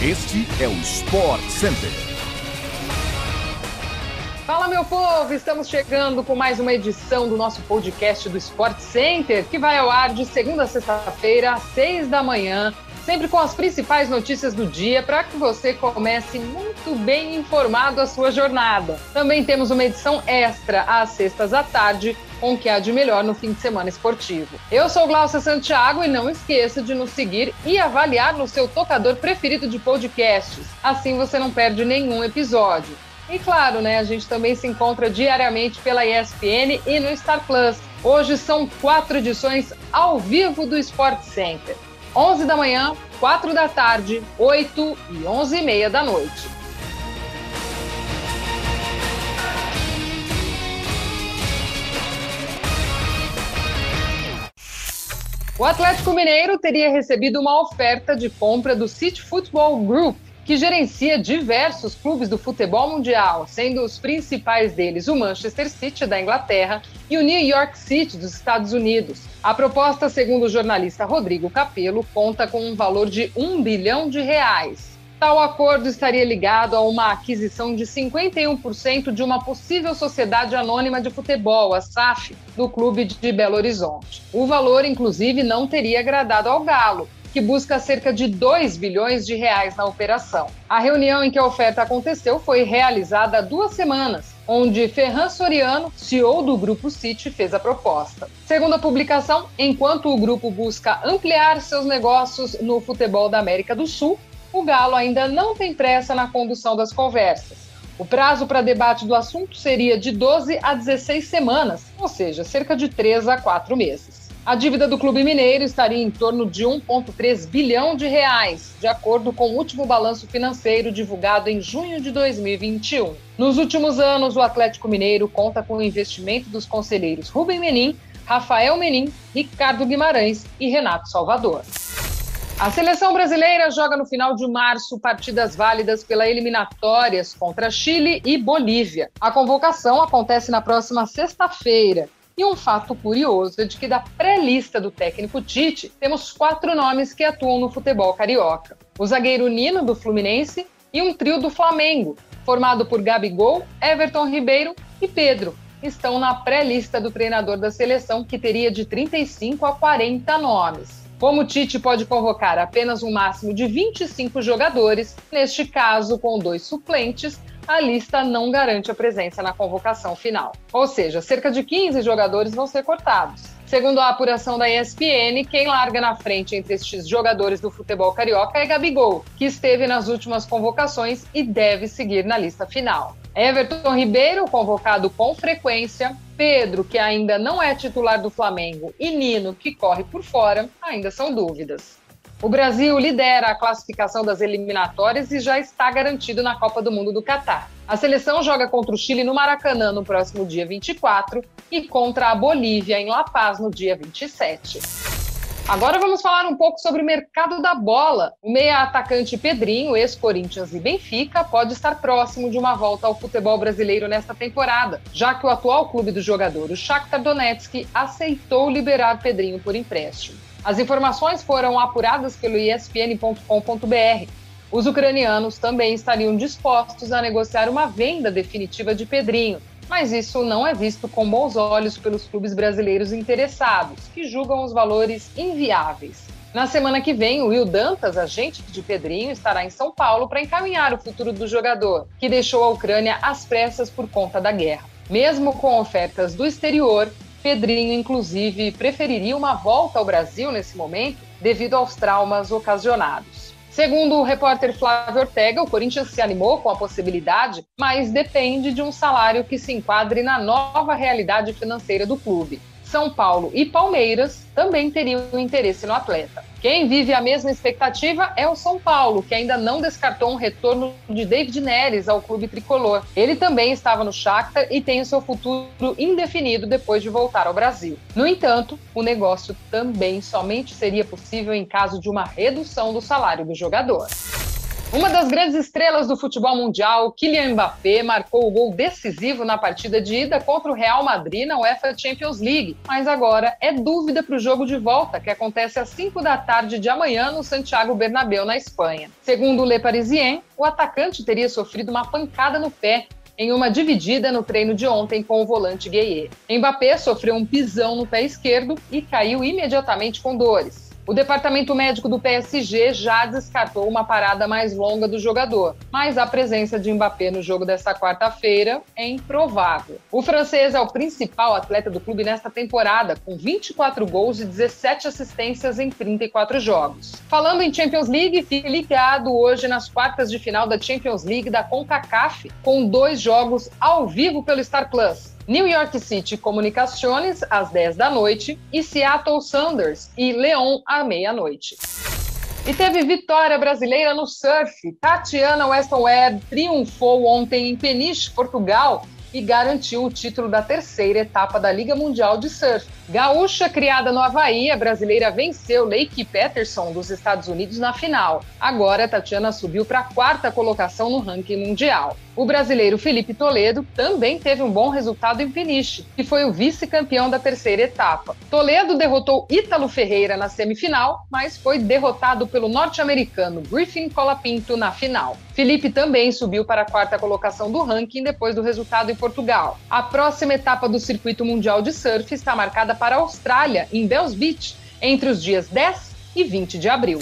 Este é o Sport Center. Fala, meu povo! Estamos chegando com mais uma edição do nosso podcast do Sport Center, que vai ao ar de segunda a sexta-feira, às seis da manhã, sempre com as principais notícias do dia para que você comece muito bem informado a sua jornada. Também temos uma edição extra às sextas à tarde com o que há de melhor no fim de semana esportivo. Eu sou Glaucia Santiago e não esqueça de nos seguir e avaliar no seu tocador preferido de podcasts. Assim você não perde nenhum episódio. E claro, né, a gente também se encontra diariamente pela ESPN e no Star Plus. Hoje são quatro edições ao vivo do Sport Center. 11 da manhã, 4 da tarde, 8 e 11 e meia da noite. O Atlético Mineiro teria recebido uma oferta de compra do City Football Group, que gerencia diversos clubes do futebol mundial, sendo os principais deles o Manchester City da Inglaterra e o New York City dos Estados Unidos. A proposta, segundo o jornalista Rodrigo Capello, conta com um valor de um bilhão de reais. Tal acordo estaria ligado a uma aquisição de 51% de uma possível sociedade anônima de futebol, a SAF, do clube de Belo Horizonte. O valor, inclusive, não teria agradado ao Galo, que busca cerca de 2 bilhões de reais na operação. A reunião em que a oferta aconteceu foi realizada há duas semanas, onde Ferran Soriano, CEO do Grupo City, fez a proposta. Segundo a publicação, enquanto o grupo busca ampliar seus negócios no futebol da América do Sul, o Galo ainda não tem pressa na condução das conversas. O prazo para debate do assunto seria de 12 a 16 semanas, ou seja, cerca de 3 a 4 meses. A dívida do Clube Mineiro estaria em torno de 1,3 bilhão de reais, de acordo com o último balanço financeiro divulgado em junho de 2021. Nos últimos anos, o Atlético Mineiro conta com o investimento dos conselheiros Rubem Menin, Rafael Menin, Ricardo Guimarães e Renato Salvador. A seleção brasileira joga no final de março partidas válidas pela eliminatórias contra Chile e Bolívia. A convocação acontece na próxima sexta-feira. E um fato curioso é de que da pré-lista do técnico Tite, temos quatro nomes que atuam no futebol carioca. O zagueiro Nino, do Fluminense, e um trio do Flamengo, formado por Gabigol, Everton Ribeiro e Pedro, estão na pré-lista do treinador da seleção, que teria de 35 a 40 nomes. Como o Tite pode convocar apenas um máximo de 25 jogadores, neste caso com dois suplentes, a lista não garante a presença na convocação final. Ou seja, cerca de 15 jogadores vão ser cortados. Segundo a apuração da ESPN, quem larga na frente entre estes jogadores do futebol carioca é Gabigol, que esteve nas últimas convocações e deve seguir na lista final. Everton Ribeiro, convocado com frequência, Pedro, que ainda não é titular do Flamengo, e Nino, que corre por fora, ainda são dúvidas. O Brasil lidera a classificação das eliminatórias e já está garantido na Copa do Mundo do Catar. A seleção joga contra o Chile no Maracanã no próximo dia 24 e contra a Bolívia em La Paz no dia 27. Agora vamos falar um pouco sobre o mercado da bola. O meia atacante Pedrinho, ex-Corinthians e Benfica, pode estar próximo de uma volta ao futebol brasileiro nesta temporada, já que o atual clube do jogador, o Shakhtar Donetsk, aceitou liberar Pedrinho por empréstimo. As informações foram apuradas pelo ESPN.com.br. Os ucranianos também estariam dispostos a negociar uma venda definitiva de Pedrinho, mas isso não é visto com bons olhos pelos clubes brasileiros interessados, que julgam os valores inviáveis. Na semana que vem, o Will Dantas, agente de Pedrinho, estará em São Paulo para encaminhar o futuro do jogador, que deixou a Ucrânia às pressas por conta da guerra. Mesmo com ofertas do exterior, Pedrinho, inclusive, preferiria uma volta ao Brasil nesse momento devido aos traumas ocasionados. Segundo o repórter Flávio Ortega, o Corinthians se animou com a possibilidade, mas depende de um salário que se enquadre na nova realidade financeira do clube. São Paulo e Palmeiras também teriam interesse no atleta. Quem vive a mesma expectativa é o São Paulo, que ainda não descartou um retorno de David Neres ao clube tricolor. Ele também estava no Shakhtar e tem o seu futuro indefinido depois de voltar ao Brasil. No entanto, o negócio também somente seria possível em caso de uma redução do salário do jogador. Uma das grandes estrelas do futebol mundial, Kylian Mbappé, marcou o gol decisivo na partida de ida contra o Real Madrid na UEFA Champions League, mas agora é dúvida para o jogo de volta, que acontece às 5 da tarde de amanhã no Santiago Bernabéu, na Espanha. Segundo o Le Parisien, o atacante teria sofrido uma pancada no pé em uma dividida no treino de ontem com o volante Gueye. Mbappé sofreu um pisão no pé esquerdo e caiu imediatamente com dores. O departamento médico do PSG já descartou uma parada mais longa do jogador, mas a presença de Mbappé no jogo desta quarta-feira é improvável. O francês é o principal atleta do clube nesta temporada, com 24 gols e 17 assistências em 34 jogos. Falando em Champions League, fique ligado hoje nas quartas de final da Champions League da CONCACAF, com dois jogos ao vivo pelo Star Plus. New York City Comunicações, às 10 da noite, e Seattle Sounders e Leon, à meia-noite. E teve vitória brasileira no surf. Tatiana Weston Webb triunfou ontem em Peniche, Portugal, e garantiu o título da terceira etapa da Liga Mundial de Surf. Gaúcha, criada no Havaí, a brasileira venceu Lake Peterson dos Estados Unidos na final. Agora, Tatiana subiu para a quarta colocação no ranking mundial. O brasileiro Felipe Toledo também teve um bom resultado em Peniche e foi o vice-campeão da terceira etapa. Toledo derrotou Ítalo Ferreira na semifinal, mas foi derrotado pelo norte-americano Griffin Colapinto na final. Felipe também subiu para a quarta colocação do ranking depois do resultado em Portugal. A próxima etapa do circuito mundial de surf está marcada para a Austrália, em Bells Beach, entre os dias 10 e 20 de abril.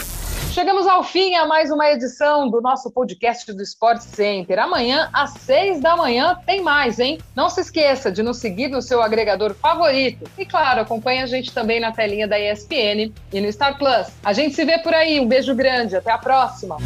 Chegamos ao fim a mais uma edição do nosso podcast do Sport Center. Amanhã, às seis da manhã, tem mais, hein? Não se esqueça de nos seguir no seu agregador favorito. E claro, acompanhe a gente também na telinha da ESPN e no Star Plus. A gente se vê por aí. Um beijo grande. Até a próxima.